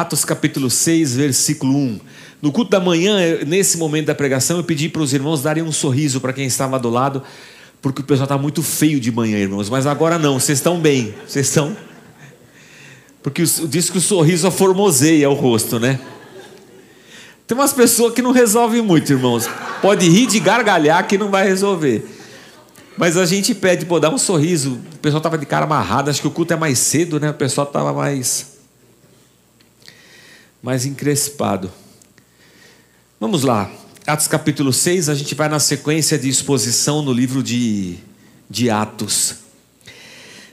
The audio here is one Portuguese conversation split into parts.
Atos capítulo 6, versículo 1. No culto da manhã, nesse momento da pregação, eu pedi para os irmãos darem um sorriso para quem estava do lado, porque o pessoal está muito feio de manhã, irmãos. Mas agora não, vocês estão bem. Vocês estão. Porque diz que o sorriso formoseia o rosto, né? Tem umas pessoas que não resolvem muito, irmãos. Pode rir de gargalhar que não vai resolver. Mas a gente pede, pô, dá um sorriso. O pessoal estava de cara amarrado, acho que o culto é mais cedo, né? O pessoal estava mais. Mais encrespado. Vamos lá. Atos capítulo 6, a gente vai na sequência de exposição no livro de, de Atos.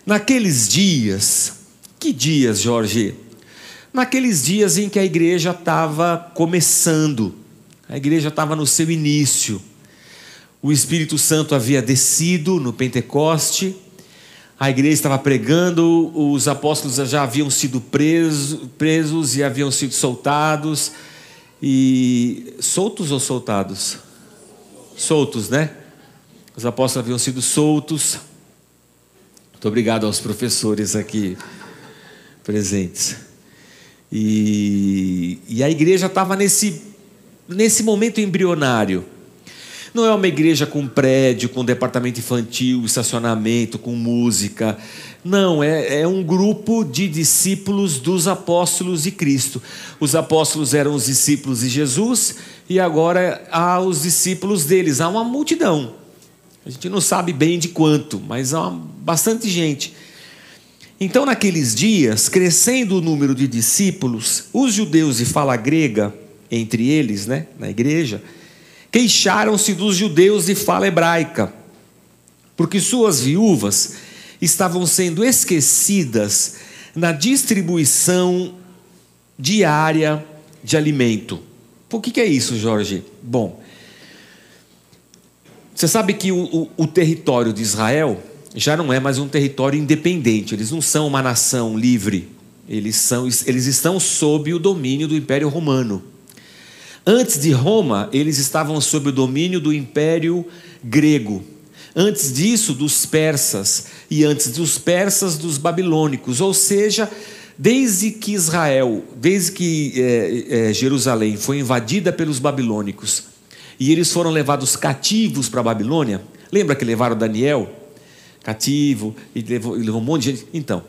Naqueles dias, que dias, Jorge? naqueles dias em que a igreja estava começando, a igreja estava no seu início. O Espírito Santo havia descido no Pentecoste, a igreja estava pregando, os apóstolos já haviam sido presos, presos e haviam sido soltados. E soltos ou soltados? Soltos, né? Os apóstolos haviam sido soltos. Muito obrigado aos professores aqui presentes. E, e a igreja estava nesse, nesse momento embrionário. Não é uma igreja com prédio, com departamento infantil, estacionamento, com música. Não, é, é, um grupo de discípulos dos apóstolos de Cristo. Os apóstolos eram os discípulos de Jesus e agora há os discípulos deles. Há uma multidão. A gente não sabe bem de quanto, mas há bastante gente. Então, naqueles dias, crescendo o número de discípulos, os judeus de fala grega, entre eles, né, na igreja, queixaram-se dos judeus de fala hebraica, porque suas viúvas estavam sendo esquecidas na distribuição diária de alimento. Por que, que é isso, Jorge? Bom, você sabe que o, o, o território de Israel já não é mais um território independente, eles não são uma nação livre, eles, são, eles estão sob o domínio do Império Romano. Antes de Roma, eles estavam sob o domínio do Império Grego. Antes disso, dos persas. E antes dos persas, dos babilônicos. Ou seja, desde que Israel, desde que é, é, Jerusalém foi invadida pelos babilônicos e eles foram levados cativos para a Babilônia, lembra que levaram Daniel? cativo, e levou, levou um monte de gente. Então,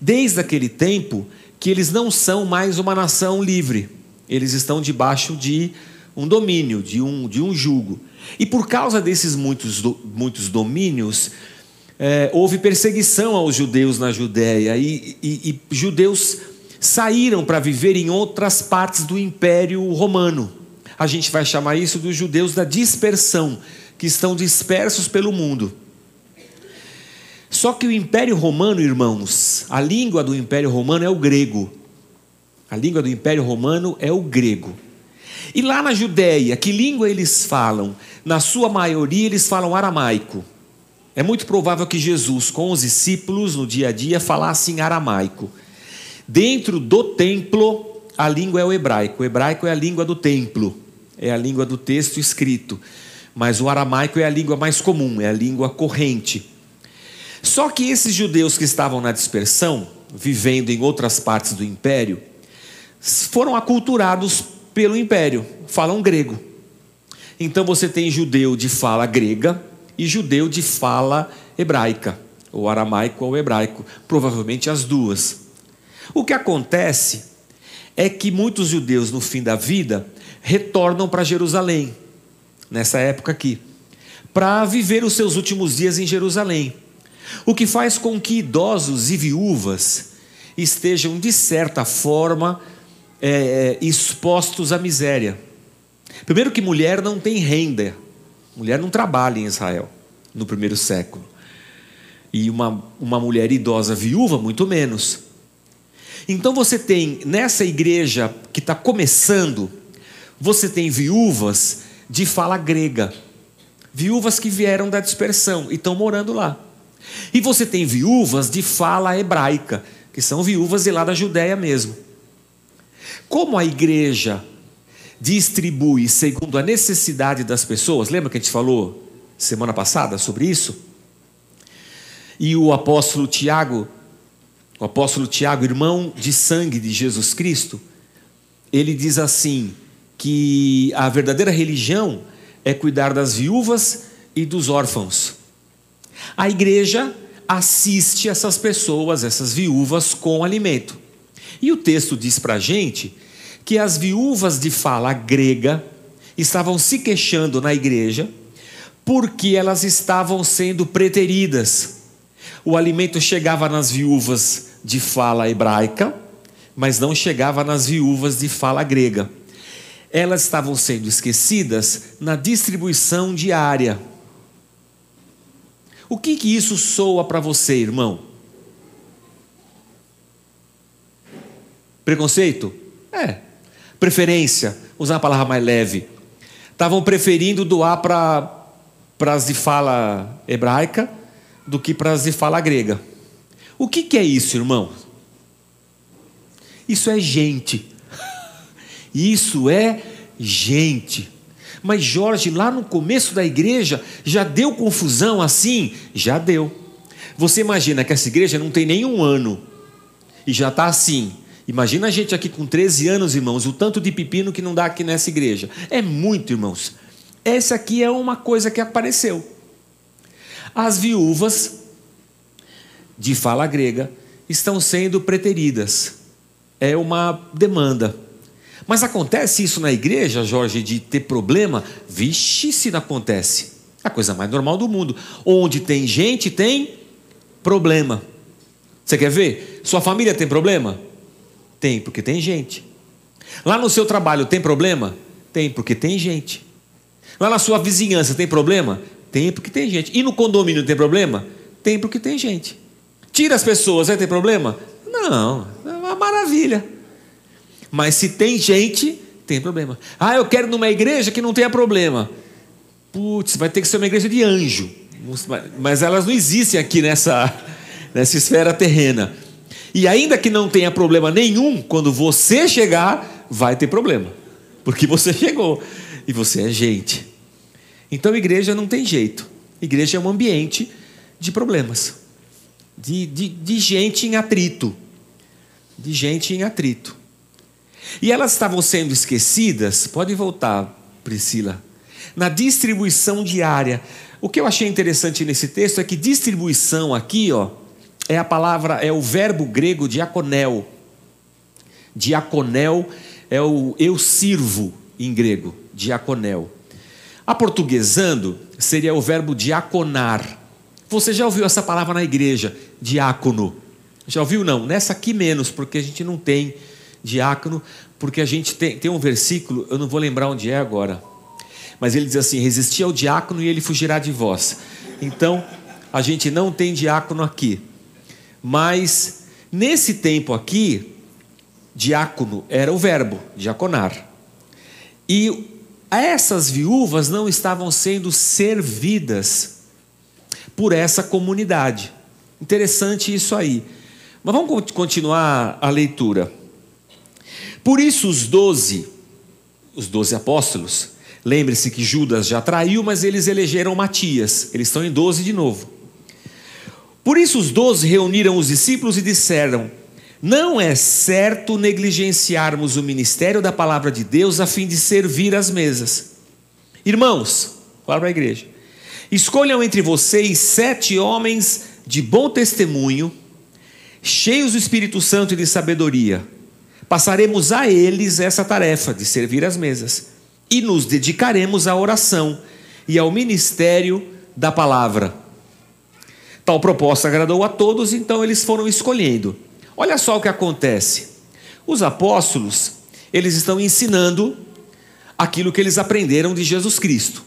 desde aquele tempo que eles não são mais uma nação livre, eles estão debaixo de um domínio, de um, de um jugo. E por causa desses muitos, muitos domínios, é, houve perseguição aos judeus na Judéia, e, e, e judeus saíram para viver em outras partes do Império Romano. A gente vai chamar isso dos judeus da dispersão, que estão dispersos pelo mundo. Só que o Império Romano, irmãos, a língua do Império Romano é o grego. A língua do Império Romano é o grego. E lá na Judéia, que língua eles falam? Na sua maioria, eles falam aramaico. É muito provável que Jesus, com os discípulos no dia a dia, falasse em aramaico. Dentro do templo, a língua é o hebraico. O hebraico é a língua do templo, é a língua do texto escrito. Mas o aramaico é a língua mais comum, é a língua corrente. Só que esses judeus que estavam na dispersão, vivendo em outras partes do império, foram aculturados pelo império, falam grego. Então você tem judeu de fala grega e judeu de fala hebraica, ou aramaico ou hebraico, provavelmente as duas. O que acontece é que muitos judeus no fim da vida retornam para Jerusalém, nessa época aqui, para viver os seus últimos dias em Jerusalém. O que faz com que idosos e viúvas estejam, de certa forma, é, é, expostos à miséria. Primeiro, que mulher não tem renda, mulher não trabalha em Israel no primeiro século. E uma, uma mulher idosa viúva, muito menos. Então você tem, nessa igreja que está começando, você tem viúvas de fala grega, viúvas que vieram da dispersão e estão morando lá. E você tem viúvas de fala hebraica, que são viúvas de lá da Judéia mesmo. Como a igreja distribui segundo a necessidade das pessoas, lembra que a gente falou semana passada sobre isso? E o apóstolo Tiago, o apóstolo Tiago, irmão de sangue de Jesus Cristo, ele diz assim: que a verdadeira religião é cuidar das viúvas e dos órfãos. A igreja assiste essas pessoas, essas viúvas, com alimento. E o texto diz para a gente que as viúvas de fala grega estavam se queixando na igreja porque elas estavam sendo preteridas. O alimento chegava nas viúvas de fala hebraica, mas não chegava nas viúvas de fala grega. Elas estavam sendo esquecidas na distribuição diária. O que, que isso soa para você, irmão? Preconceito? É. Preferência, usar a palavra mais leve. Estavam preferindo doar para as de fala hebraica do que para as de fala grega. O que, que é isso, irmão? Isso é gente. Isso é gente. Mas Jorge, lá no começo da igreja, já deu confusão assim? Já deu. Você imagina que essa igreja não tem nenhum ano e já está assim. Imagina a gente aqui com 13 anos, irmãos, o tanto de pepino que não dá aqui nessa igreja. É muito, irmãos. Essa aqui é uma coisa que apareceu. As viúvas de fala grega estão sendo preteridas. É uma demanda. Mas acontece isso na igreja, Jorge, de ter problema? Vixe, se não acontece. É a coisa mais normal do mundo. Onde tem gente, tem problema. Você quer ver? Sua família tem problema? Tem, porque tem gente. Lá no seu trabalho tem problema? Tem, porque tem gente. Lá na sua vizinhança tem problema? Tem, porque tem gente. E no condomínio tem problema? Tem, porque tem gente. Tira as pessoas, vai ter problema? Não, é uma maravilha. Mas se tem gente, tem problema. Ah, eu quero numa igreja que não tenha problema. Putz, vai ter que ser uma igreja de anjo. Mas elas não existem aqui nessa, nessa esfera terrena. E ainda que não tenha problema nenhum, quando você chegar, vai ter problema. Porque você chegou e você é gente. Então, igreja não tem jeito. Igreja é um ambiente de problemas, de, de, de gente em atrito. De gente em atrito. E elas estavam sendo esquecidas, pode voltar, Priscila, na distribuição diária. O que eu achei interessante nesse texto é que distribuição aqui, ó, é a palavra, é o verbo grego diaconel. Diaconel é o eu sirvo em grego, diaconel. Aportuguesando seria o verbo diaconar. Você já ouviu essa palavra na igreja, diácono? Já ouviu? Não. Nessa aqui menos, porque a gente não tem diácono, porque a gente tem, tem um versículo, eu não vou lembrar onde é agora, mas ele diz assim: resisti ao diácono e ele fugirá de vós. Então, a gente não tem diácono aqui. Mas nesse tempo aqui, diácono era o verbo, diaconar. E essas viúvas não estavam sendo servidas por essa comunidade. Interessante isso aí. Mas vamos continuar a leitura. Por isso os doze, os doze apóstolos, lembre-se que Judas já traiu, mas eles elegeram Matias. Eles estão em doze de novo. Por isso os doze reuniram os discípulos e disseram: Não é certo negligenciarmos o ministério da palavra de Deus a fim de servir às mesas. Irmãos, fala para a igreja: escolham entre vocês sete homens de bom testemunho, cheios do Espírito Santo e de sabedoria. Passaremos a eles essa tarefa de servir às mesas e nos dedicaremos à oração e ao ministério da palavra. Tal proposta agradou a todos, então eles foram escolhendo. Olha só o que acontece. Os apóstolos, eles estão ensinando aquilo que eles aprenderam de Jesus Cristo.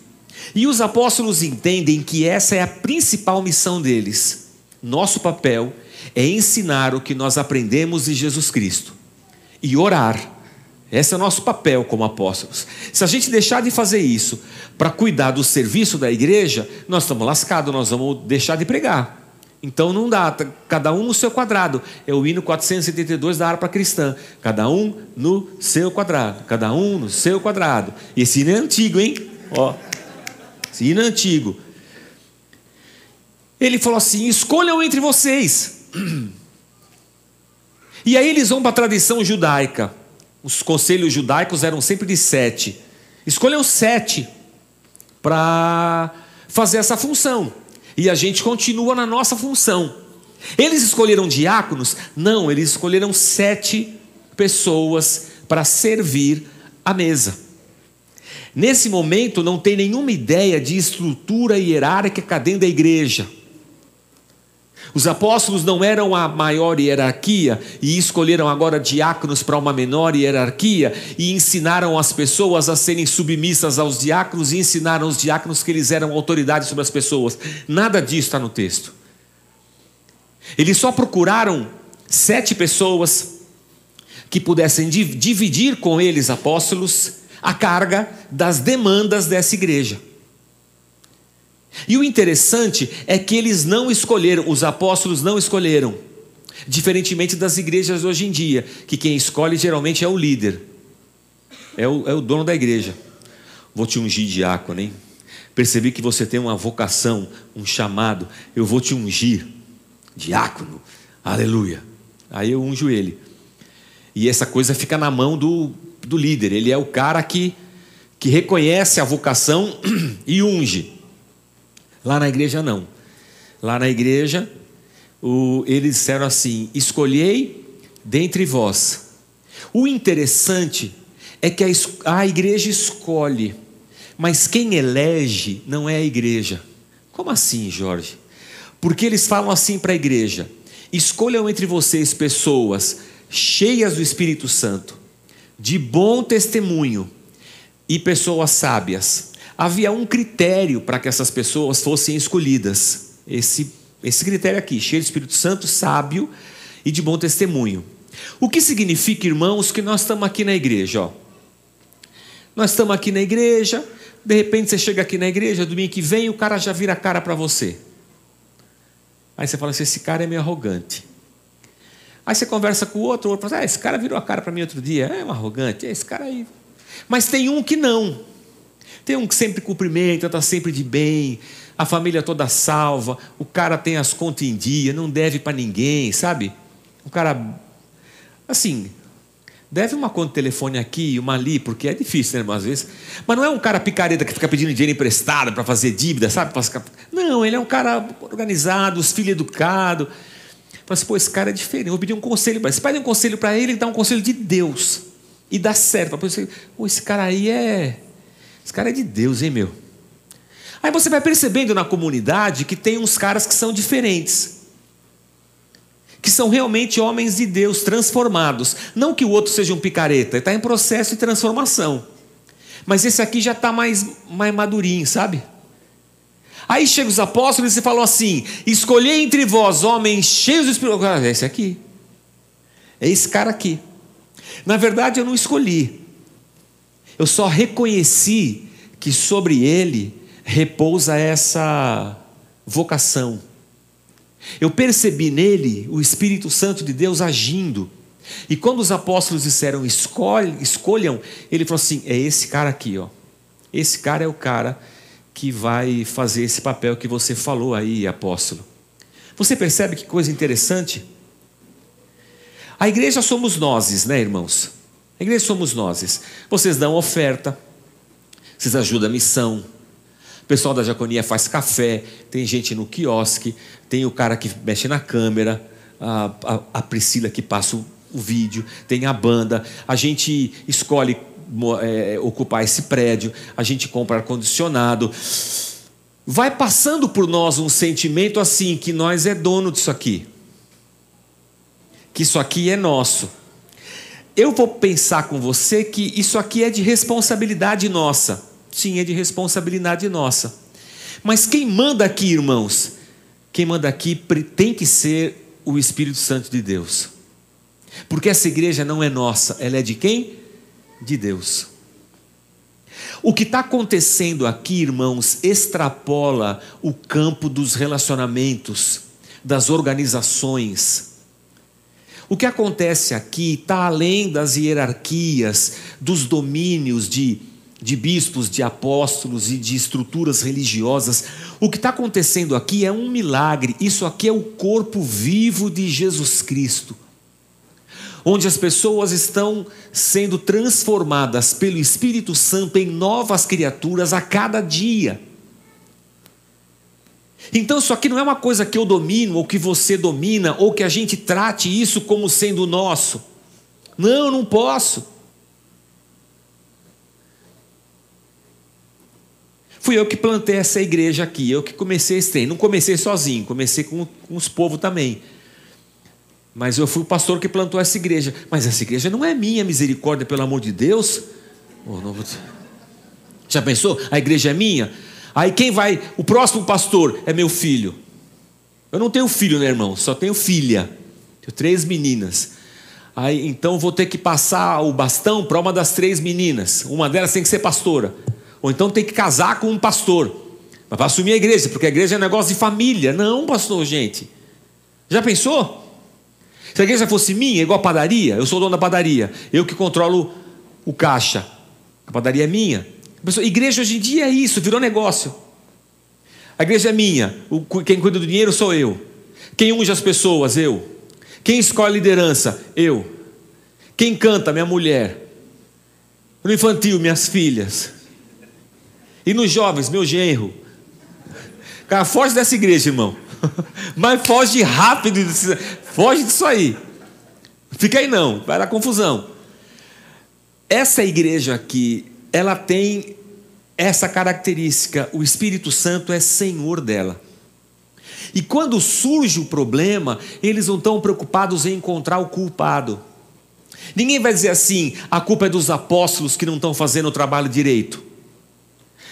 E os apóstolos entendem que essa é a principal missão deles. Nosso papel é ensinar o que nós aprendemos de Jesus Cristo e orar. Esse é o nosso papel como apóstolos. Se a gente deixar de fazer isso para cuidar do serviço da igreja, nós estamos lascados, nós vamos deixar de pregar. Então não dá, tá, cada um no seu quadrado. É o hino 472 da harpa cristã. Cada um no seu quadrado. Cada um no seu quadrado. Esse hino é antigo, hein? Ó. Esse hino é antigo. Ele falou assim: escolham entre vocês. E aí eles vão para a tradição judaica. Os conselhos judaicos eram sempre de sete. Escolham sete para fazer essa função. E a gente continua na nossa função. Eles escolheram diáconos? Não, eles escolheram sete pessoas para servir a mesa. Nesse momento, não tem nenhuma ideia de estrutura hierárquica dentro da igreja. Os apóstolos não eram a maior hierarquia e escolheram agora diáconos para uma menor hierarquia e ensinaram as pessoas a serem submissas aos diáconos e ensinaram os diáconos que eles eram autoridade sobre as pessoas. Nada disso está no texto. Eles só procuraram sete pessoas que pudessem dividir com eles, apóstolos, a carga das demandas dessa igreja. E o interessante é que eles não escolheram, os apóstolos não escolheram, diferentemente das igrejas hoje em dia, que quem escolhe geralmente é o líder, é o, é o dono da igreja. Vou te ungir diácono, hein? Percebi que você tem uma vocação, um chamado, eu vou te ungir, diácono, aleluia. Aí eu unjo ele. E essa coisa fica na mão do, do líder, ele é o cara que, que reconhece a vocação e unge. Lá na igreja, não. Lá na igreja, o, eles disseram assim: escolhei dentre vós. O interessante é que a, a igreja escolhe, mas quem elege não é a igreja. Como assim, Jorge? Porque eles falam assim para a igreja: escolham entre vocês pessoas cheias do Espírito Santo, de bom testemunho e pessoas sábias havia um critério para que essas pessoas fossem escolhidas. Esse, esse critério aqui, cheio de Espírito Santo, sábio e de bom testemunho. O que significa, irmãos, que nós estamos aqui na igreja? Ó. Nós estamos aqui na igreja, de repente você chega aqui na igreja, domingo que vem, o cara já vira a cara para você. Aí você fala assim: esse cara é meio arrogante. Aí você conversa com o outro, o outro fala assim, ah, esse cara virou a cara para mim outro dia, é um arrogante, é esse cara aí. Mas tem um que não. Tem um que sempre cumprimenta, está sempre de bem, a família toda salva, o cara tem as contas em dia, não deve para ninguém, sabe? O cara, assim, deve uma conta de telefone aqui uma ali, porque é difícil, né, às vezes. Mas não é um cara picareta que fica pedindo dinheiro emprestado para fazer dívida, sabe? Não, ele é um cara organizado, os filhos educados. Fala assim, pô, esse cara é diferente. Eu vou pedir um conselho para ele. Você pede um conselho para ele, ele dá um conselho de Deus. E dá certo. Pô, esse cara aí é esse cara é de Deus, hein, meu? Aí você vai percebendo na comunidade que tem uns caras que são diferentes. Que são realmente homens de Deus transformados. Não que o outro seja um picareta, está em processo de transformação. Mas esse aqui já está mais, mais madurinho, sabe? Aí chegam os apóstolos e falam assim: escolhei entre vós homens cheios do Espírito. Ah, é esse aqui. É esse cara aqui. Na verdade, eu não escolhi. Eu só reconheci que sobre ele repousa essa vocação. Eu percebi nele o Espírito Santo de Deus agindo. E quando os apóstolos disseram escolham, ele falou assim: é esse cara aqui, ó. Esse cara é o cara que vai fazer esse papel que você falou aí, apóstolo. Você percebe que coisa interessante? A igreja somos nós, né, irmãos? A igreja somos nós. Vocês dão oferta, vocês ajudam a missão. O pessoal da diaconia faz café, tem gente no quiosque, tem o cara que mexe na câmera, a, a, a Priscila que passa o, o, vídeo, tem a banda. A gente escolhe é, ocupar esse prédio, a gente compra ar-condicionado. Vai passando por nós um sentimento assim, que nós é dono disso aqui. Que isso aqui é nosso eu vou pensar com você que isso aqui é de responsabilidade nossa. Sim, é de responsabilidade nossa. Mas quem manda aqui, irmãos? Quem manda aqui tem que ser o Espírito Santo de Deus. Porque essa igreja não é nossa, ela é de quem? De Deus. O que está acontecendo aqui, irmãos, extrapola o campo dos relacionamentos, das organizações o que acontece aqui está além das hierarquias, dos domínios de, de bispos, de apóstolos e de estruturas religiosas. O que está acontecendo aqui é um milagre. Isso aqui é o corpo vivo de Jesus Cristo. onde as pessoas estão sendo transformadas pelo Espírito Santo em novas criaturas a cada dia. Então, isso aqui não é uma coisa que eu domino, ou que você domina, ou que a gente trate isso como sendo nosso. Não, não posso. Fui eu que plantei essa igreja aqui, eu que comecei esse trem. Não comecei sozinho, comecei com, com os povos também. Mas eu fui o pastor que plantou essa igreja. Mas essa igreja não é minha, misericórdia, pelo amor de Deus. Oh. Já pensou? A igreja é minha? Aí quem vai? O próximo pastor é meu filho. Eu não tenho filho, né, irmão? Só tenho filha. Tenho três meninas. Aí então vou ter que passar o bastão para uma das três meninas. Uma delas tem que ser pastora. Ou então tem que casar com um pastor. Para assumir a igreja, porque a igreja é negócio de família. Não, pastor, gente. Já pensou? Se a igreja fosse minha, igual a padaria, eu sou dono da padaria, eu que controlo o caixa. A padaria é minha. Pessoa, igreja hoje em dia é isso, virou negócio. A igreja é minha, quem cuida do dinheiro sou eu. Quem unge as pessoas, eu. Quem escolhe a liderança, eu. Quem canta, minha mulher. No infantil, minhas filhas. E nos jovens, meu genro. Cara, foge dessa igreja, irmão. Mas foge rápido, foge disso aí. Fica aí não, vai dar confusão. Essa igreja aqui, ela tem essa característica, o Espírito Santo é senhor dela. E quando surge o problema, eles não estão preocupados em encontrar o culpado. Ninguém vai dizer assim: a culpa é dos apóstolos que não estão fazendo o trabalho direito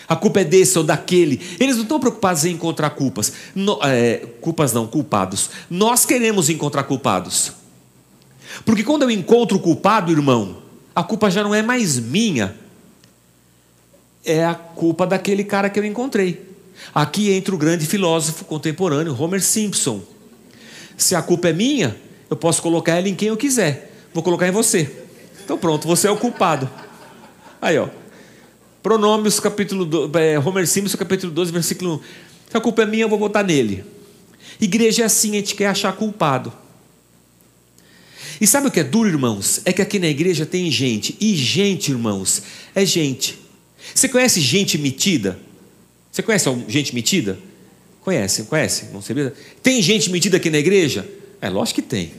a culpa é desse ou daquele. Eles não estão preocupados em encontrar culpas. No, é, culpas não, culpados. Nós queremos encontrar culpados. Porque quando eu encontro o culpado, irmão, a culpa já não é mais minha. É a culpa daquele cara que eu encontrei. Aqui entra o grande filósofo contemporâneo, Homer Simpson. Se a culpa é minha, eu posso colocar ela em quem eu quiser. Vou colocar em você. Então pronto, você é o culpado. Aí, ó. Pronômios, capítulo 12, é, Homer Simpson, capítulo 12, versículo 1. Se a culpa é minha, eu vou votar nele. Igreja é assim, a gente quer achar culpado. E sabe o que é duro, irmãos? É que aqui na igreja tem gente. E gente, irmãos, é gente. Você conhece gente metida? Você conhece gente metida? Conhece, conhece? Não sei. Tem gente metida aqui na igreja? É, lógico que tem.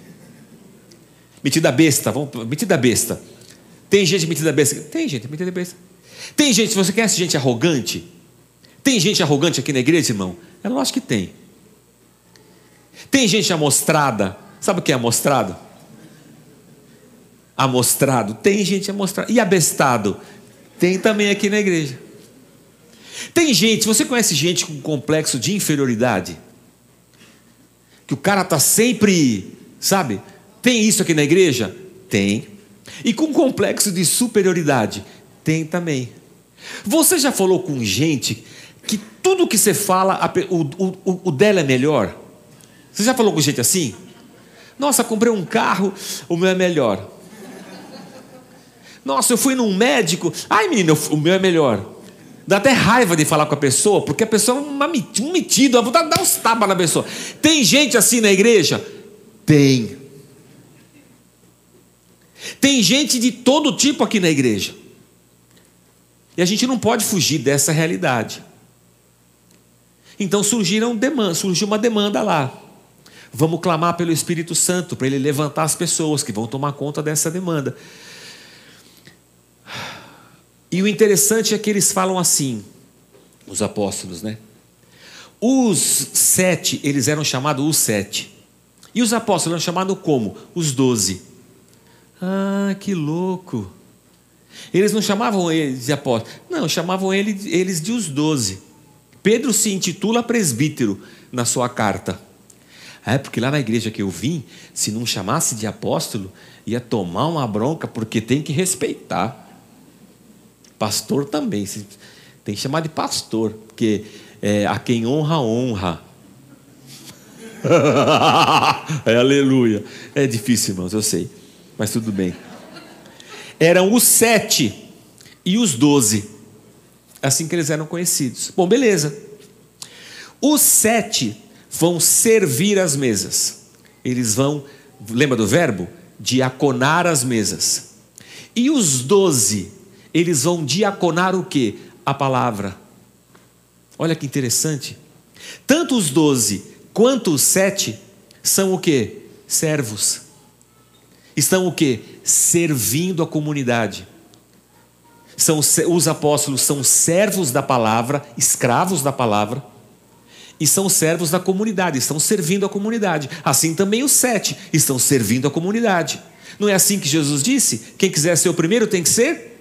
Metida besta, vamos, metida besta. Tem gente metida besta? Tem gente metida besta. Tem gente, você conhece gente arrogante? Tem gente arrogante aqui na igreja, irmão? É lógico que tem. Tem gente amostrada. Sabe o que é amostrado? Amostrado. Tem gente amostrada. E abestado? Tem também aqui na igreja. Tem gente, você conhece gente com complexo de inferioridade? Que o cara está sempre, sabe? Tem isso aqui na igreja? Tem. E com complexo de superioridade? Tem também. Você já falou com gente que tudo que você fala, o, o, o dela é melhor? Você já falou com gente assim? Nossa, comprei um carro, o meu é melhor. Nossa, eu fui num médico, ai menino, o meu é melhor. Dá até raiva de falar com a pessoa, porque a pessoa é um metido, vou dar uns tapas na pessoa. Tem gente assim na igreja? Tem. Tem gente de todo tipo aqui na igreja. E a gente não pode fugir dessa realidade. Então surgiram demanda, surgiu uma demanda lá. Vamos clamar pelo Espírito Santo para ele levantar as pessoas que vão tomar conta dessa demanda. E o interessante é que eles falam assim, os apóstolos, né? Os sete, eles eram chamados os sete. E os apóstolos eram chamados como? Os doze. Ah, que louco! Eles não chamavam eles de apóstolos, não, chamavam eles de os doze. Pedro se intitula presbítero na sua carta. É porque lá na igreja que eu vim, se não chamasse de apóstolo, ia tomar uma bronca, porque tem que respeitar. Pastor também, tem que chamar de pastor, porque é, a quem honra, honra. é, aleluia. É difícil, irmãos, eu sei, mas tudo bem eram os sete e os doze. Assim que eles eram conhecidos. Bom, beleza. Os sete vão servir as mesas. Eles vão, lembra do verbo? Diaconar as mesas. E os doze, eles vão diaconar o que? A palavra. Olha que interessante. Tanto os doze quanto os sete são o que? Servos. Estão o que? Servindo a comunidade. São, os apóstolos são servos da palavra, escravos da palavra, e são servos da comunidade, estão servindo a comunidade. Assim também os sete estão servindo a comunidade. Não é assim que Jesus disse? Quem quiser ser o primeiro tem que ser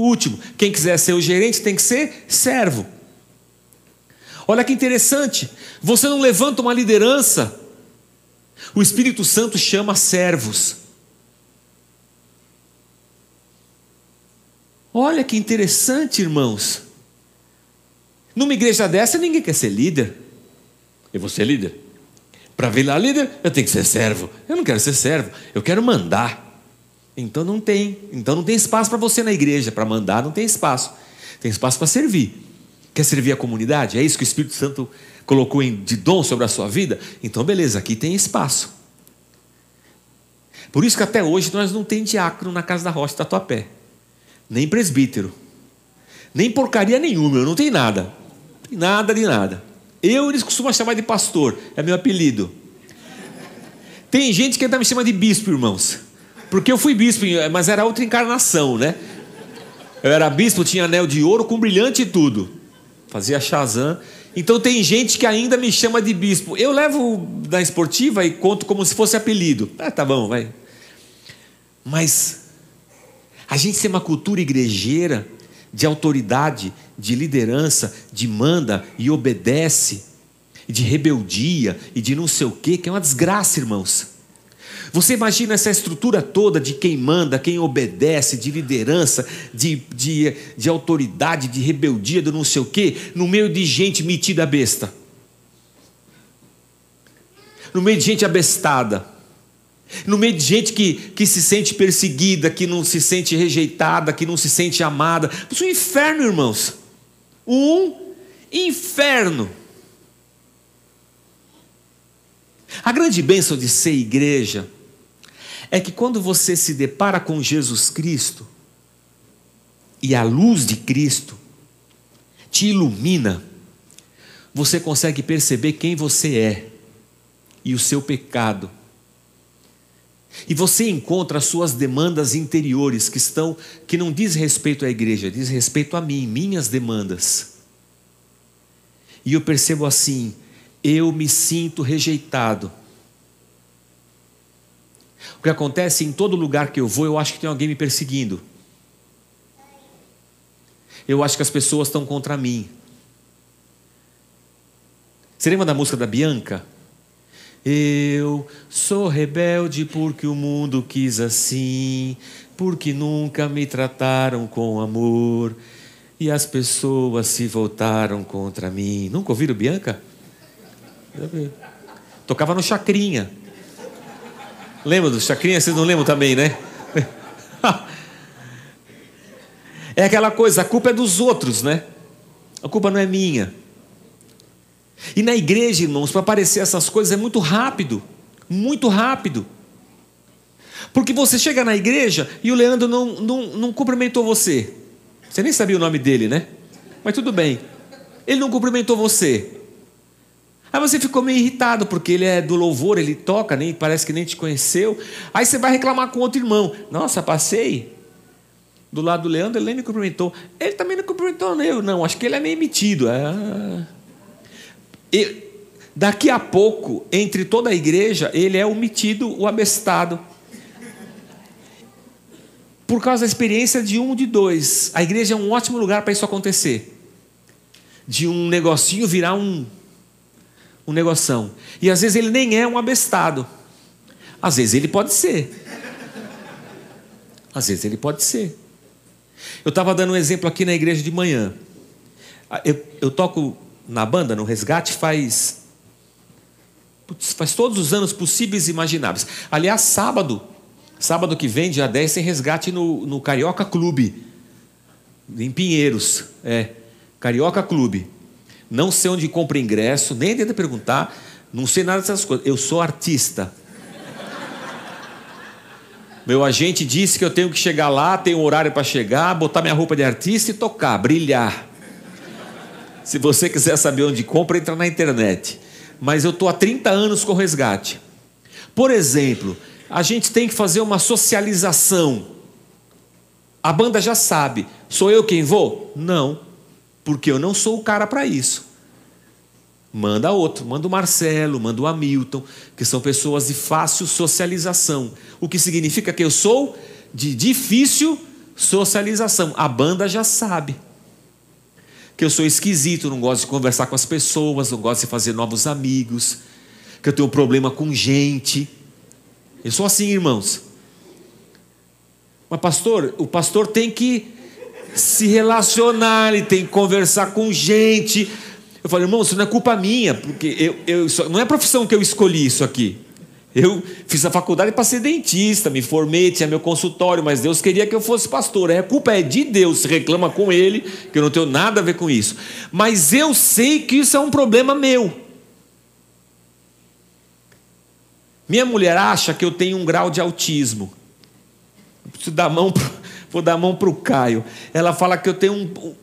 último. Quem quiser ser o gerente tem que ser servo. Olha que interessante. Você não levanta uma liderança. O Espírito Santo chama servos. Olha que interessante, irmãos. Numa igreja dessa, ninguém quer ser líder. Eu vou ser líder. Para virar líder, eu tenho que ser servo. Eu não quero ser servo, eu quero mandar. Então não tem. Então não tem espaço para você na igreja. Para mandar, não tem espaço. Tem espaço para servir. Quer servir a comunidade? É isso que o Espírito Santo colocou de dom sobre a sua vida? Então, beleza, aqui tem espaço. Por isso que até hoje nós não tem diácono na casa da rocha Tatuapé nem presbítero, nem porcaria nenhuma, eu não tenho nada, nada de nada. Eu eles costumam chamar de pastor, é meu apelido. Tem gente que ainda me chama de bispo, irmãos, porque eu fui bispo, mas era outra encarnação, né? Eu era bispo, tinha anel de ouro com brilhante e tudo, fazia Shazam. Então tem gente que ainda me chama de bispo. Eu levo na esportiva e conto como se fosse apelido. Ah, tá bom, vai. Mas a gente tem uma cultura igrejeira de autoridade, de liderança, de manda e obedece, de rebeldia e de não sei o quê, que é uma desgraça, irmãos. Você imagina essa estrutura toda de quem manda, quem obedece, de liderança, de, de, de autoridade, de rebeldia, de não sei o quê, no meio de gente metida besta. No meio de gente abestada no meio de gente que, que se sente perseguida, que não se sente rejeitada, que não se sente amada. Isso é um inferno, irmãos. Um inferno. A grande bênção de ser igreja é que quando você se depara com Jesus Cristo e a luz de Cristo te ilumina, você consegue perceber quem você é e o seu pecado e você encontra as suas demandas interiores que estão que não diz respeito à igreja, diz respeito a mim, minhas demandas. E eu percebo assim, eu me sinto rejeitado. O que acontece em todo lugar que eu vou, eu acho que tem alguém me perseguindo. Eu acho que as pessoas estão contra mim. Você lembra da música da Bianca? Eu sou rebelde porque o mundo quis assim, porque nunca me trataram com amor e as pessoas se voltaram contra mim. Nunca ouviram Bianca? Tocava no Chacrinha. Lembra do Chacrinha? Vocês não lembram também, né? É aquela coisa, a culpa é dos outros, né? A culpa não é minha. E na igreja, irmãos, para aparecer essas coisas é muito rápido muito rápido. Porque você chega na igreja e o Leandro não, não, não cumprimentou você. Você nem sabia o nome dele, né? Mas tudo bem. Ele não cumprimentou você. Aí você ficou meio irritado, porque ele é do louvor, ele toca, nem parece que nem te conheceu. Aí você vai reclamar com outro irmão. Nossa, passei do lado do Leandro, ele nem me cumprimentou. Ele também não cumprimentou eu, não. Acho que ele é meio metido. Ah. E, daqui a pouco, entre toda a igreja, ele é o metido, o abestado. Por causa da experiência de um de dois. A igreja é um ótimo lugar para isso acontecer. De um negocinho virar um, um negoção. E às vezes ele nem é um abestado. Às vezes ele pode ser. Às vezes ele pode ser. Eu estava dando um exemplo aqui na igreja de manhã. Eu, eu toco na banda, no resgate, faz. Faz todos os anos possíveis e imagináveis. Aliás, sábado, sábado que vem, dia 10, tem resgate no, no Carioca Clube, em Pinheiros. É, Carioca Clube. Não sei onde compra ingresso, nem tenta perguntar, não sei nada dessas coisas. Eu sou artista. Meu agente disse que eu tenho que chegar lá, tenho um horário para chegar, botar minha roupa de artista e tocar, brilhar. Se você quiser saber onde compra, entra na internet. Mas eu estou há 30 anos com resgate. Por exemplo, a gente tem que fazer uma socialização. A banda já sabe. Sou eu quem vou? Não, porque eu não sou o cara para isso. Manda outro, manda o Marcelo, manda o Hamilton, que são pessoas de fácil socialização. O que significa que eu sou de difícil socialização. A banda já sabe que eu sou esquisito, não gosto de conversar com as pessoas, não gosto de fazer novos amigos, que eu tenho problema com gente. Eu sou assim, irmãos. Mas, pastor, o pastor tem que se relacionar, ele tem que conversar com gente eu falei, irmão, isso não é culpa minha, porque eu, eu, não é profissão que eu escolhi isso aqui. Eu fiz a faculdade para ser dentista, me formei, tinha meu consultório, mas Deus queria que eu fosse pastor. A culpa é de Deus, reclama com Ele, que eu não tenho nada a ver com isso. Mas eu sei que isso é um problema meu. Minha mulher acha que eu tenho um grau de autismo. preciso dar mão pro, vou dar a mão para o Caio. Ela fala que eu tenho um.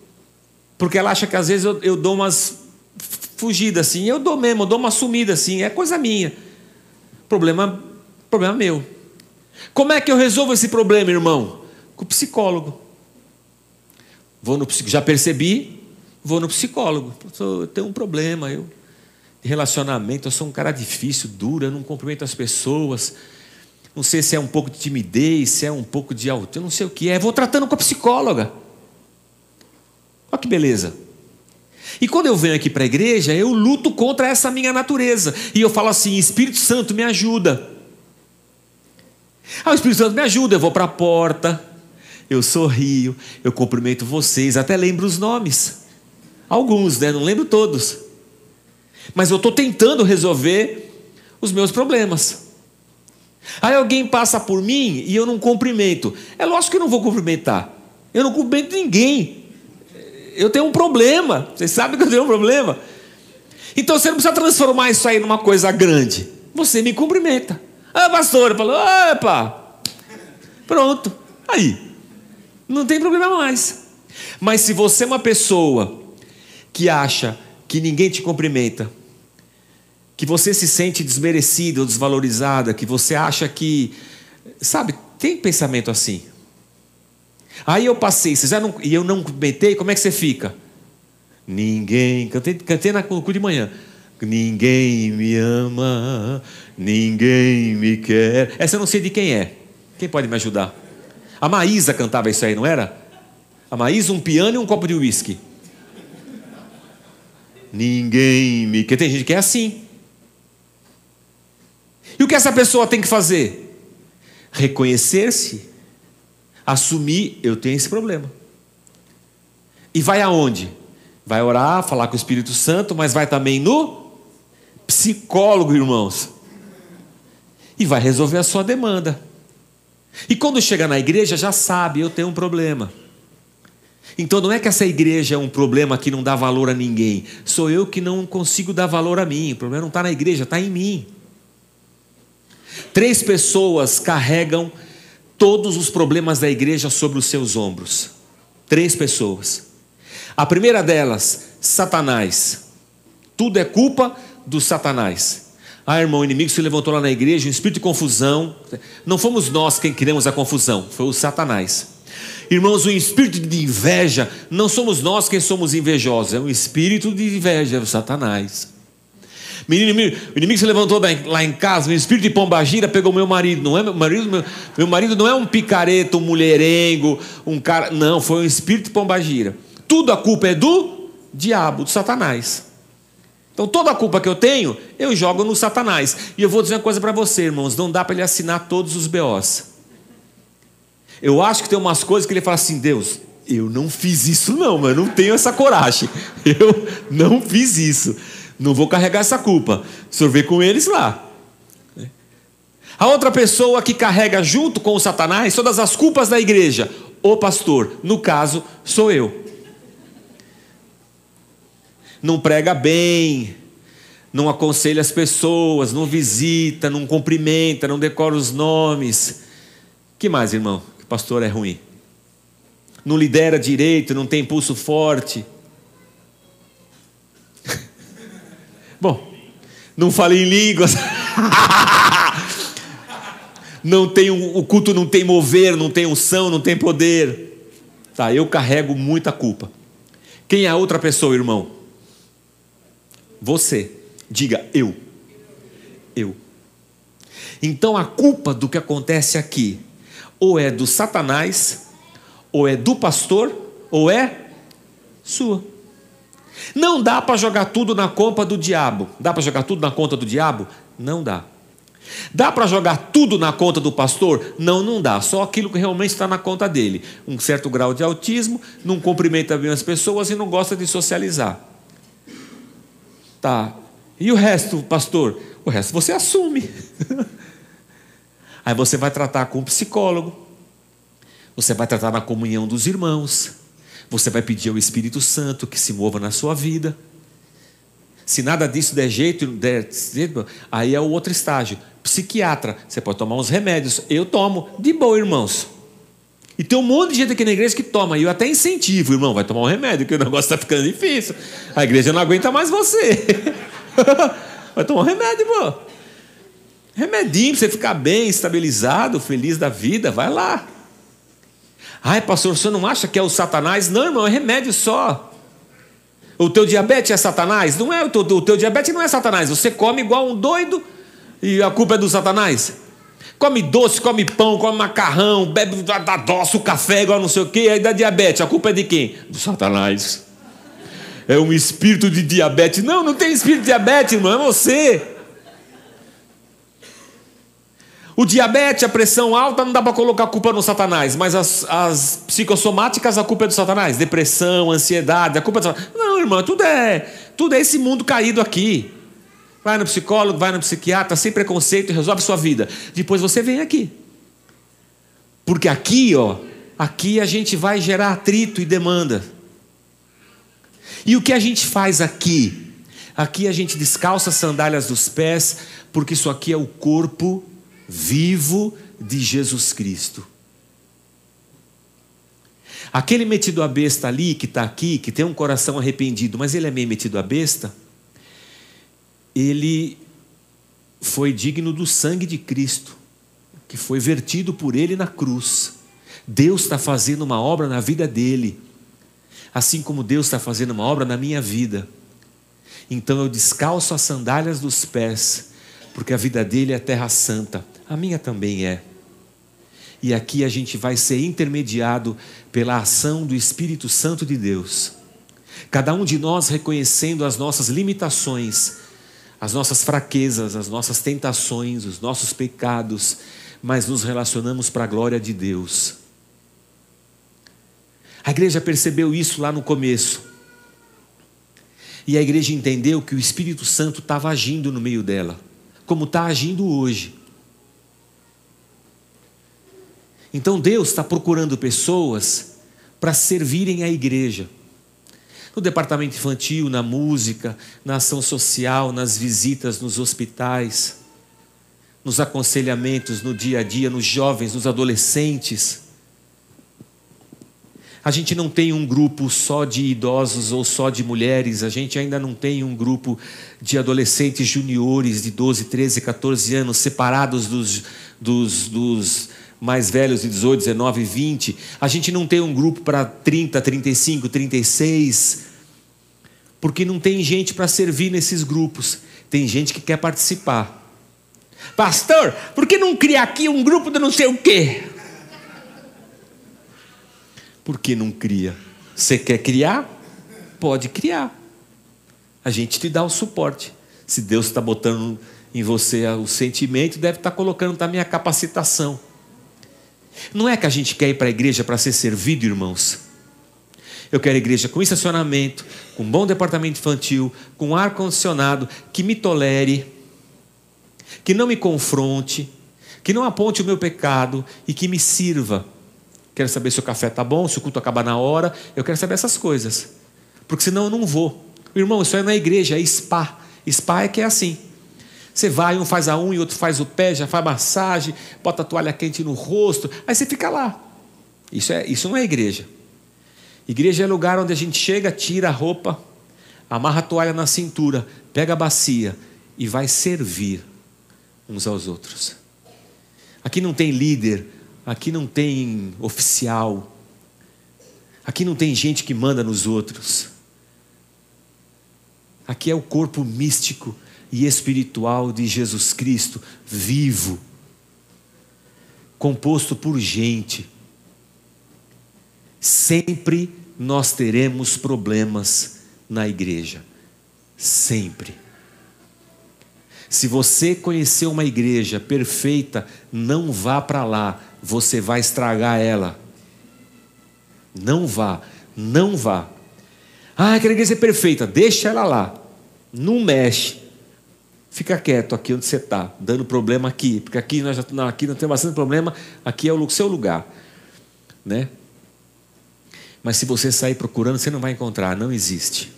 Porque ela acha que às vezes eu, eu dou umas fugida assim, eu dou mesmo, eu dou uma sumida assim, é coisa minha. Problema, problema meu. Como é que eu resolvo esse problema, irmão? Com o psicólogo. Vou no já percebi, vou no psicólogo. Eu tenho um problema, eu relacionamento, eu sou um cara difícil, duro, eu não cumprimento as pessoas. Não sei se é um pouco de timidez, se é um pouco de alto, eu não sei o que é. Vou tratando com a psicóloga. Olha que beleza. E quando eu venho aqui para a igreja, eu luto contra essa minha natureza. E eu falo assim: Espírito Santo, me ajuda. Ah, o Espírito Santo me ajuda. Eu vou para a porta, eu sorrio, eu cumprimento vocês, até lembro os nomes. Alguns, né? Não lembro todos. Mas eu estou tentando resolver os meus problemas. Aí alguém passa por mim e eu não cumprimento. É lógico que eu não vou cumprimentar. Eu não cumprimento ninguém eu tenho um problema. Vocês sabem que eu tenho um problema. Então você não precisa transformar isso aí numa coisa grande. Você me cumprimenta. Ah, pastor, falou, opa. Pronto. Aí. Não tem problema mais. Mas se você é uma pessoa que acha que ninguém te cumprimenta, que você se sente desmerecida ou desvalorizada, que você acha que. Sabe, tem pensamento assim. Aí eu passei, você já não, e eu não cumprimentei, como é que você fica? Ninguém, cantei, cantei na cu de manhã. Ninguém me ama, ninguém me quer. Essa eu não sei de quem é. Quem pode me ajudar? A Maísa cantava isso aí, não era? A Maísa, um piano e um copo de uísque. Ninguém me quer. Tem gente que é assim. E o que essa pessoa tem que fazer? Reconhecer-se assumir, eu tenho esse problema. E vai aonde? Vai orar, falar com o Espírito Santo, mas vai também no psicólogo, irmãos. E vai resolver a sua demanda. E quando chega na igreja, já sabe, eu tenho um problema. Então não é que essa igreja é um problema que não dá valor a ninguém. Sou eu que não consigo dar valor a mim. O problema não está na igreja, está em mim. Três pessoas carregam todos os problemas da igreja sobre os seus ombros. Três pessoas. A primeira delas, Satanás. Tudo é culpa do Satanás. Ah, irmão, o inimigo se levantou lá na igreja, um espírito de confusão. Não fomos nós quem criamos a confusão, foi o Satanás. Irmãos, o espírito de inveja, não somos nós quem somos invejosos, é um espírito de inveja, é o Satanás. Menino, o inimigo se levantou lá em casa, o espírito de pombagira pegou meu marido. Não é meu marido, meu, meu marido não é um picareta, um mulherengo, um cara. Não, foi um espírito de pombagira. Tudo a culpa é do diabo, do Satanás. Então toda a culpa que eu tenho, eu jogo no Satanás. E eu vou dizer uma coisa para você, irmãos: não dá para ele assinar todos os BOs. Eu acho que tem umas coisas que ele fala assim: Deus, eu não fiz isso, não, mas eu não tenho essa coragem. Eu não fiz isso. Não vou carregar essa culpa. Sorver com eles lá. A outra pessoa que carrega junto com o Satanás todas as culpas da igreja, o pastor, no caso, sou eu. Não prega bem, não aconselha as pessoas, não visita, não cumprimenta, não decora os nomes. que mais, irmão? Que o pastor é ruim. Não lidera direito, não tem pulso forte. Bom, não fala em línguas. não tem o culto não tem mover, não tem unção, não tem poder. Tá, eu carrego muita culpa. Quem é a outra pessoa, irmão? Você. Diga eu. Eu. Então a culpa do que acontece aqui ou é do Satanás, ou é do pastor, ou é sua. Não dá para jogar tudo na conta do diabo. Dá para jogar tudo na conta do diabo? Não dá. Dá para jogar tudo na conta do pastor? Não, não dá. Só aquilo que realmente está na conta dele. Um certo grau de autismo, não cumprimenta bem as pessoas e não gosta de socializar. Tá. E o resto, pastor? O resto você assume. Aí você vai tratar com um psicólogo, você vai tratar na comunhão dos irmãos, você vai pedir ao Espírito Santo que se mova na sua vida. Se nada disso der jeito, der, aí é o outro estágio. Psiquiatra, você pode tomar uns remédios. Eu tomo, de boa, irmãos. E tem um monte de gente aqui na igreja que toma, e eu até incentivo, irmão, vai tomar um remédio, que o negócio está ficando difícil. A igreja não aguenta mais você. vai tomar um remédio, pô. Remedinho para você ficar bem, estabilizado, feliz da vida, vai lá. Ai, pastor, você não acha que é o Satanás? Não, irmão, é remédio só. O teu diabetes é Satanás? Não é, o teu, o teu diabetes não é Satanás. Você come igual um doido e a culpa é do Satanás. Come doce, come pão, come macarrão, bebe da doce, o café igual não sei o quê, aí dá diabetes. A culpa é de quem? Do Satanás. É um espírito de diabetes. Não, não tem espírito de diabetes, irmão, é você. O diabetes, a pressão alta, não dá para colocar a culpa no Satanás, mas as, as, psicossomáticas, a culpa é do Satanás. Depressão, ansiedade, a culpa é do Satanás. Não, irmão, tudo é, tudo é esse mundo caído aqui. Vai no psicólogo, vai no psiquiatra, sem preconceito, resolve sua vida. Depois você vem aqui. Porque aqui, ó, aqui a gente vai gerar atrito e demanda. E o que a gente faz aqui? Aqui a gente descalça as sandálias dos pés, porque isso aqui é o corpo vivo de Jesus Cristo. Aquele metido a besta ali, que está aqui, que tem um coração arrependido, mas ele é meio metido a besta, ele foi digno do sangue de Cristo, que foi vertido por ele na cruz. Deus está fazendo uma obra na vida dele, assim como Deus está fazendo uma obra na minha vida. Então eu descalço as sandálias dos pés, porque a vida dele é terra santa, a minha também é. E aqui a gente vai ser intermediado pela ação do Espírito Santo de Deus. Cada um de nós reconhecendo as nossas limitações, as nossas fraquezas, as nossas tentações, os nossos pecados, mas nos relacionamos para a glória de Deus. A igreja percebeu isso lá no começo. E a igreja entendeu que o Espírito Santo estava agindo no meio dela, como está agindo hoje. Então Deus está procurando pessoas para servirem a igreja. No departamento infantil, na música, na ação social, nas visitas nos hospitais, nos aconselhamentos no dia a dia, nos jovens, nos adolescentes. A gente não tem um grupo só de idosos ou só de mulheres, a gente ainda não tem um grupo de adolescentes juniores de 12, 13, 14 anos, separados dos, dos, dos mais velhos de 18, 19, 20. A gente não tem um grupo para 30, 35, 36, porque não tem gente para servir nesses grupos. Tem gente que quer participar. Pastor, por que não criar aqui um grupo de não sei o quê? Por que não cria? Você quer criar? Pode criar. A gente te dá o suporte. Se Deus está botando em você o sentimento, deve estar colocando também a capacitação. Não é que a gente quer ir para a igreja para ser servido, irmãos. Eu quero igreja com estacionamento, com bom departamento infantil, com ar condicionado, que me tolere, que não me confronte, que não aponte o meu pecado e que me sirva. Quero saber se o café está bom, se o culto acaba na hora. Eu quero saber essas coisas. Porque senão eu não vou. Irmão, isso não é igreja, é spa. Spa é que é assim. Você vai, um faz a unha, outro faz o pé, já faz massagem, bota a toalha quente no rosto, aí você fica lá. Isso, é, isso não é igreja. Igreja é lugar onde a gente chega, tira a roupa, amarra a toalha na cintura, pega a bacia e vai servir uns aos outros. Aqui não tem líder, aqui não tem oficial, aqui não tem gente que manda nos outros. Aqui é o corpo místico e espiritual de Jesus Cristo, vivo, composto por gente. Sempre nós teremos problemas na igreja. Sempre. Se você conhecer uma igreja perfeita, não vá para lá, você vai estragar ela. Não vá, não vá. Ah, aquela igreja é perfeita, deixa ela lá. Não mexe. Fica quieto aqui onde você está, dando problema aqui, porque aqui nós, já, não, aqui nós temos bastante problema, aqui é o seu lugar. Né? Mas se você sair procurando, você não vai encontrar, não existe.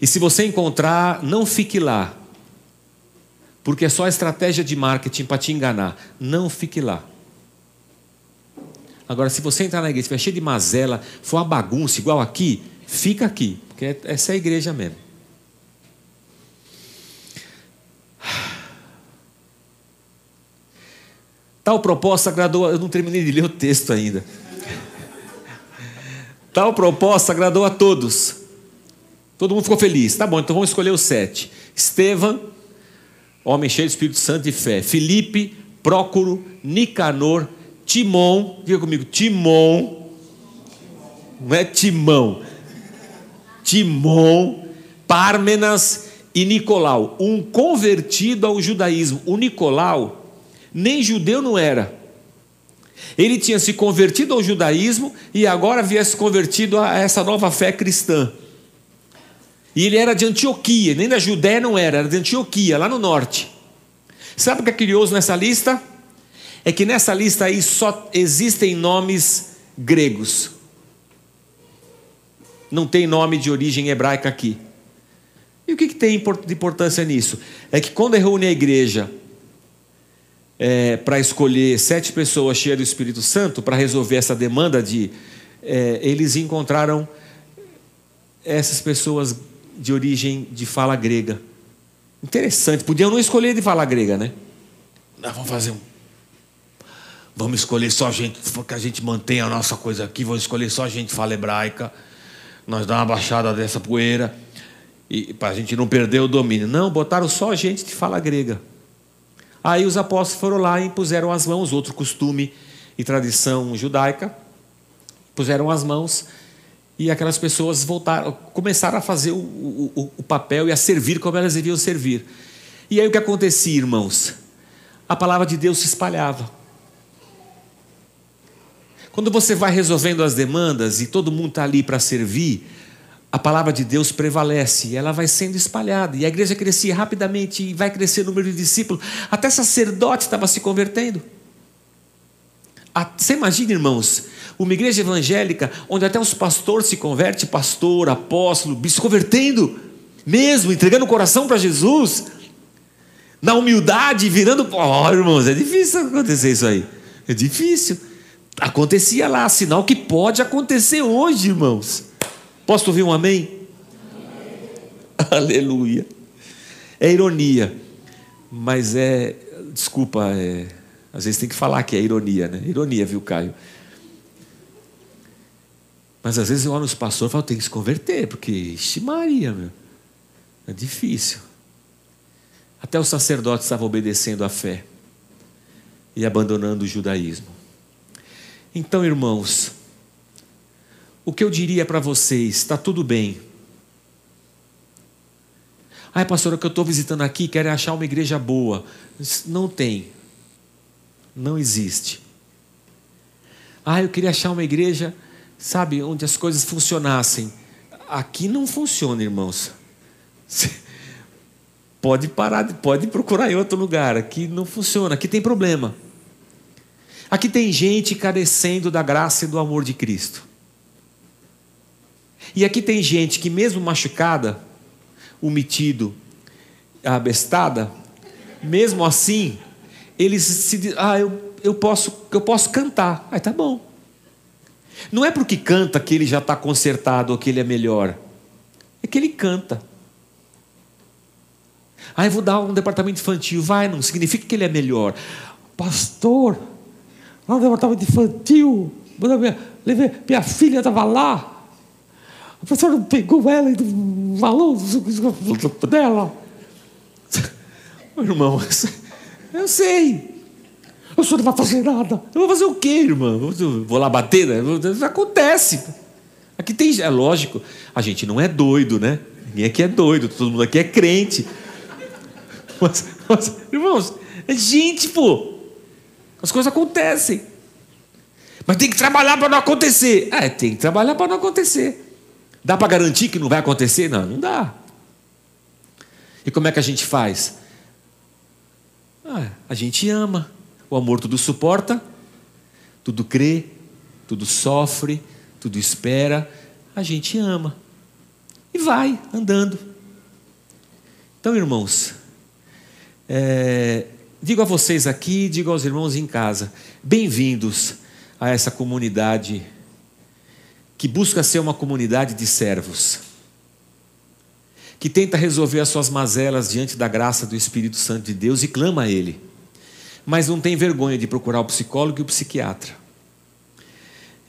E se você encontrar, não fique lá, porque é só estratégia de marketing para te enganar. Não fique lá. Agora, se você entrar na igreja, estiver cheio de mazela, for uma bagunça igual aqui, fica aqui, porque essa é a igreja mesmo. Tal proposta agradou. Eu não terminei de ler o texto ainda. Tal proposta agradou a todos. Todo mundo ficou feliz. Tá bom, então vamos escolher os sete: Estevam, homem cheio de Espírito Santo e fé. Filipe, Prócoro, Nicanor, Timon. Diga comigo: Timon. Não é Timão. Timon, Pármenas e Nicolau. Um convertido ao judaísmo. O Nicolau nem judeu não era. Ele tinha se convertido ao judaísmo e agora havia se convertido a essa nova fé cristã. E ele era de Antioquia, nem da Judéia não era, era de Antioquia, lá no norte. Sabe o que é curioso nessa lista? É que nessa lista aí só existem nomes gregos. Não tem nome de origem hebraica aqui. E o que, que tem de importância nisso? É que quando reúne a igreja é, para escolher sete pessoas cheias do Espírito Santo para resolver essa demanda de. É, eles encontraram essas pessoas de origem de fala grega. Interessante, podiam não escolher de fala grega, né? Nós vamos fazer um. Vamos escolher só gente, porque a gente mantém a nossa coisa aqui, vamos escolher só gente fala hebraica. Nós dá uma baixada dessa poeira e para a gente não perder o domínio. Não, botaram só gente de fala grega. Aí os apóstolos foram lá e puseram as mãos, outro costume e tradição judaica, puseram as mãos e aquelas pessoas voltaram, começaram a fazer o, o, o papel e a servir como elas deviam servir. E aí o que acontecia, irmãos? A palavra de Deus se espalhava. Quando você vai resolvendo as demandas e todo mundo está ali para servir, a palavra de Deus prevalece, ela vai sendo espalhada, e a igreja crescia rapidamente, e vai crescer o número de discípulos, até sacerdote estava se convertendo. Você imagina, irmãos, uma igreja evangélica onde até os pastores se convertem, pastor, apóstolo, se convertendo, mesmo, entregando o coração para Jesus, na humildade, virando. Oh, irmãos, é difícil acontecer isso aí. É difícil. Acontecia lá, sinal que pode acontecer hoje, irmãos. Posso ouvir um amém? amém? Aleluia. É ironia, mas é. Desculpa, é, às vezes tem que falar que é ironia, né? Ironia, viu, Caio? Mas às vezes eu olho nos pastores e falo, tem que se converter, porque, ixi Maria, meu, é difícil. Até os sacerdotes estavam obedecendo à fé e abandonando o judaísmo. Então, irmãos, o que eu diria para vocês? Está tudo bem. Ai, pastor, o que eu estou visitando aqui, quero achar uma igreja boa. Não tem. Não existe. Ah, eu queria achar uma igreja, sabe, onde as coisas funcionassem. Aqui não funciona, irmãos. Pode parar, pode procurar em outro lugar. Aqui não funciona, aqui tem problema. Aqui tem gente carecendo da graça e do amor de Cristo. E aqui tem gente que, mesmo machucada, omitido abestada, mesmo assim, eles se dizem, ah, eu, eu, posso, eu posso cantar. Aí tá bom. Não é porque canta que ele já está consertado ou que ele é melhor. É que ele canta. Ah, eu vou dar um departamento infantil. Vai, não significa que ele é melhor. Pastor, lá no departamento infantil, minha, levei, minha filha estava lá. O professor não pegou ela e falou dela. Meu irmão, eu sei. O senhor não vai fazer nada. Eu vou fazer o quê, irmão? Vou lá bater? Né? Acontece. Aqui tem. É lógico, a gente não é doido, né? Ninguém aqui é doido, todo mundo aqui é crente. Mas, mas irmãos, é gente, pô. As coisas acontecem. Mas tem que trabalhar para não acontecer. É, tem que trabalhar para não acontecer. Dá para garantir que não vai acontecer? Não, não dá. E como é que a gente faz? Ah, a gente ama. O amor tudo suporta, tudo crê, tudo sofre, tudo espera. A gente ama. E vai andando. Então, irmãos, é, digo a vocês aqui, digo aos irmãos em casa, bem-vindos a essa comunidade que busca ser uma comunidade de servos, que tenta resolver as suas mazelas diante da graça do Espírito Santo de Deus e clama a Ele, mas não tem vergonha de procurar o psicólogo e o psiquiatra.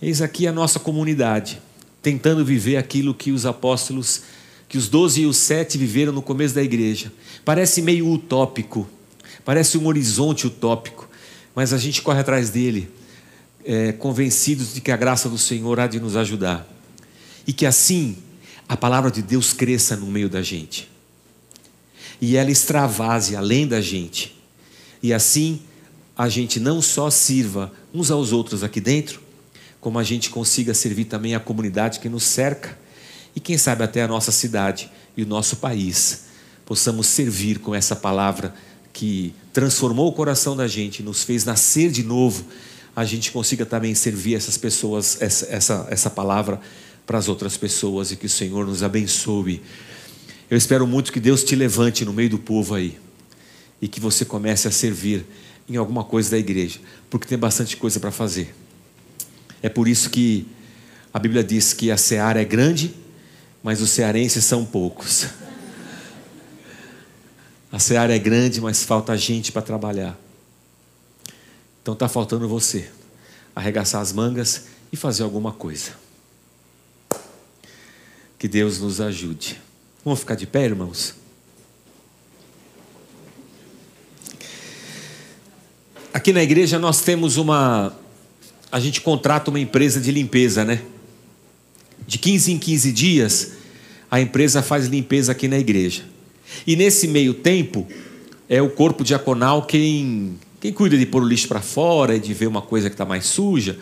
Eis aqui a nossa comunidade, tentando viver aquilo que os apóstolos que os doze e os sete viveram no começo da igreja. Parece meio utópico, parece um horizonte utópico, mas a gente corre atrás dele, é, convencidos de que a graça do Senhor há de nos ajudar. E que assim a palavra de Deus cresça no meio da gente. E ela extravase além da gente. E assim a gente não só sirva uns aos outros aqui dentro, como a gente consiga servir também a comunidade que nos cerca e quem sabe até a nossa cidade e o nosso país possamos servir com essa palavra que transformou o coração da gente, nos fez nascer de novo, a gente consiga também servir essas pessoas, essa, essa, essa palavra para as outras pessoas e que o Senhor nos abençoe. Eu espero muito que Deus te levante no meio do povo aí e que você comece a servir em alguma coisa da igreja, porque tem bastante coisa para fazer. É por isso que a Bíblia diz que a seara é grande mas os cearenses são poucos. A seara é grande, mas falta gente para trabalhar. Então está faltando você arregaçar as mangas e fazer alguma coisa. Que Deus nos ajude. Vamos ficar de pé, irmãos? Aqui na igreja nós temos uma. A gente contrata uma empresa de limpeza, né? De 15 em 15 dias, a empresa faz limpeza aqui na igreja. E nesse meio tempo, é o corpo diaconal quem, quem cuida de pôr o lixo para fora e de ver uma coisa que está mais suja.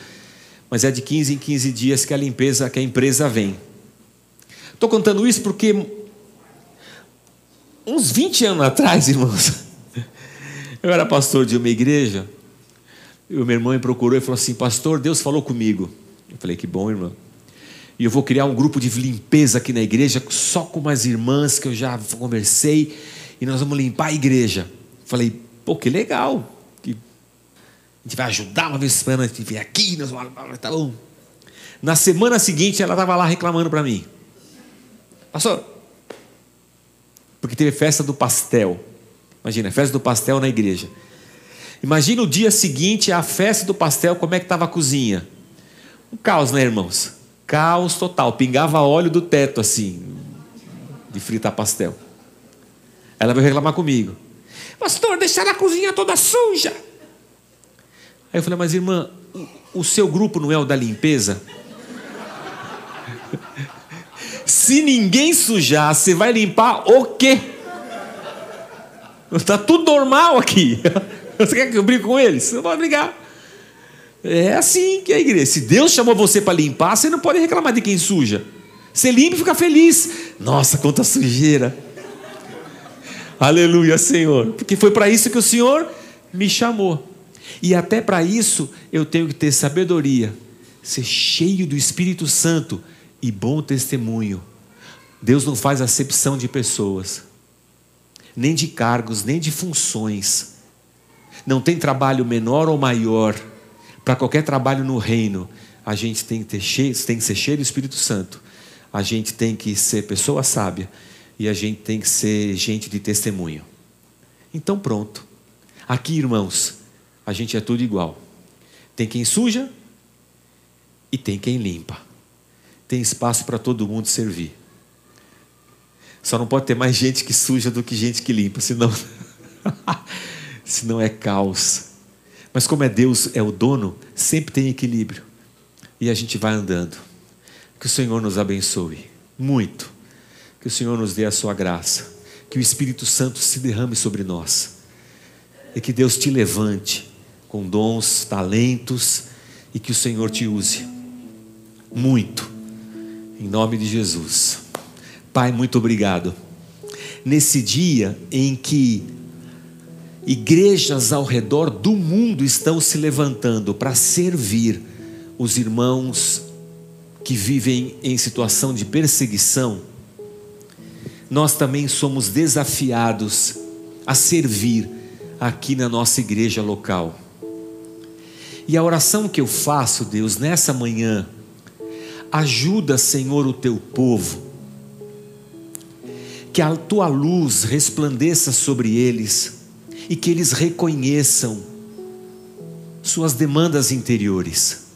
Mas é de 15 em 15 dias que a limpeza, que a empresa vem. Estou contando isso porque uns 20 anos atrás, irmãos, eu era pastor de uma igreja, e o meu irmão me procurou e falou assim: Pastor, Deus falou comigo. Eu falei: Que bom, irmão. E eu vou criar um grupo de limpeza aqui na igreja, só com umas irmãs que eu já conversei, e nós vamos limpar a igreja. Falei, pô, que legal. Que a gente vai ajudar uma vez por semana, a gente vem aqui, nós vamos. Tá bom. Na semana seguinte, ela estava lá reclamando para mim. Pastor, porque teve festa do pastel. Imagina, festa do pastel na igreja. Imagina o dia seguinte, a festa do pastel, como é que estava a cozinha? Um caos, né, irmãos? Caos total. Pingava óleo do teto, assim, de fritar pastel. Ela veio reclamar comigo. Pastor, deixaram a cozinha toda suja. Aí eu falei, mas irmã, o seu grupo não é o da limpeza? Se ninguém sujar, você vai limpar o quê? Está tudo normal aqui. Você quer que eu brigue com eles? Você não pode brigar. É assim que é a igreja. Se Deus chamou você para limpar, você não pode reclamar de quem suja. Você limpa e fica feliz. Nossa, quanta sujeira. Aleluia, Senhor. Porque foi para isso que o Senhor me chamou. E até para isso eu tenho que ter sabedoria, ser cheio do Espírito Santo e bom testemunho. Deus não faz acepção de pessoas. nem de cargos, nem de funções. Não tem trabalho menor ou maior. Para qualquer trabalho no reino, a gente tem que, cheio, tem que ser cheio do Espírito Santo. A gente tem que ser pessoa sábia e a gente tem que ser gente de testemunho. Então pronto. Aqui, irmãos, a gente é tudo igual. Tem quem suja e tem quem limpa. Tem espaço para todo mundo servir. Só não pode ter mais gente que suja do que gente que limpa, senão, senão é caos. Mas como é Deus, é o dono, sempre tem equilíbrio. E a gente vai andando. Que o Senhor nos abençoe muito. Que o Senhor nos dê a sua graça. Que o Espírito Santo se derrame sobre nós. E que Deus te levante com dons, talentos e que o Senhor te use muito. Em nome de Jesus. Pai, muito obrigado. Nesse dia em que igrejas ao redor do mundo estão se levantando para servir os irmãos que vivem em situação de perseguição, nós também somos desafiados a servir aqui na nossa igreja local. E a oração que eu faço, Deus, nessa manhã, ajuda, Senhor, o teu povo que a tua luz resplandeça sobre eles e que eles reconheçam suas demandas interiores.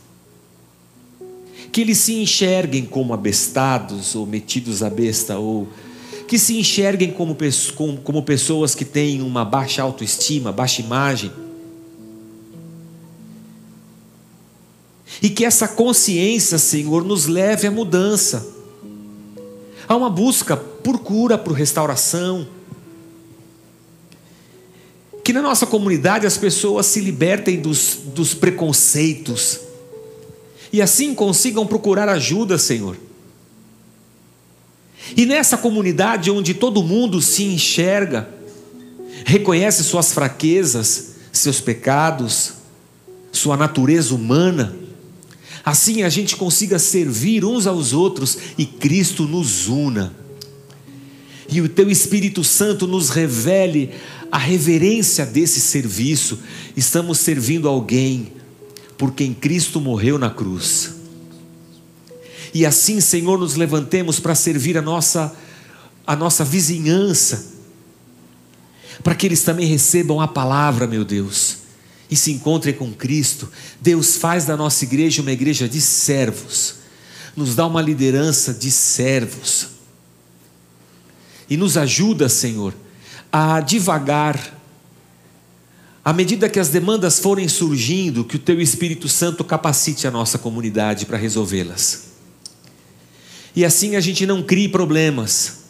Que eles se enxerguem como abestados ou metidos à besta, ou que se enxerguem como, como pessoas que têm uma baixa autoestima, baixa imagem. E que essa consciência, Senhor, nos leve à mudança Há uma busca por cura, por restauração. Que na nossa comunidade as pessoas se libertem dos, dos preconceitos e assim consigam procurar ajuda, Senhor. E nessa comunidade onde todo mundo se enxerga, reconhece suas fraquezas, seus pecados, sua natureza humana, Assim a gente consiga servir uns aos outros e Cristo nos una. E o teu Espírito Santo nos revele a reverência desse serviço. Estamos servindo alguém por quem Cristo morreu na cruz. E assim, Senhor, nos levantemos para servir a nossa a nossa vizinhança, para que eles também recebam a palavra, meu Deus e se encontrem com Cristo. Deus faz da nossa igreja uma igreja de servos, nos dá uma liderança de servos e nos ajuda, Senhor, a devagar, à medida que as demandas forem surgindo, que o Teu Espírito Santo capacite a nossa comunidade para resolvê-las. E assim a gente não crie problemas.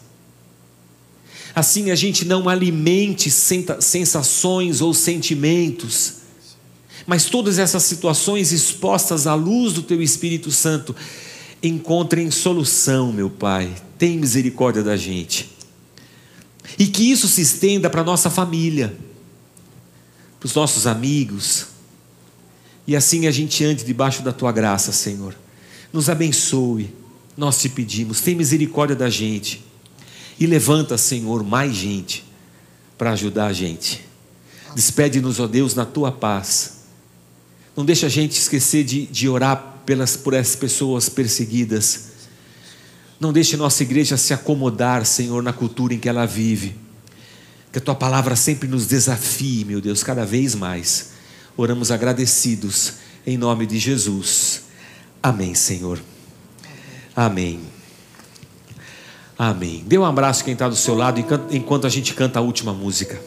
Assim a gente não alimente sensações ou sentimentos mas todas essas situações expostas à luz do Teu Espírito Santo encontrem solução, meu Pai. Tem misericórdia da gente. E que isso se estenda para a nossa família, para os nossos amigos. E assim a gente ande debaixo da Tua graça, Senhor. Nos abençoe, nós te pedimos. Tem misericórdia da gente. E levanta, Senhor, mais gente para ajudar a gente. Despede-nos, ó Deus, na tua paz não deixa a gente esquecer de, de orar pelas, por essas pessoas perseguidas. Não deixe nossa igreja se acomodar, Senhor, na cultura em que ela vive. Que a tua palavra sempre nos desafie, meu Deus, cada vez mais. Oramos agradecidos em nome de Jesus. Amém, Senhor. Amém. Amém. Dê um abraço quem está do seu lado enquanto a gente canta a última música.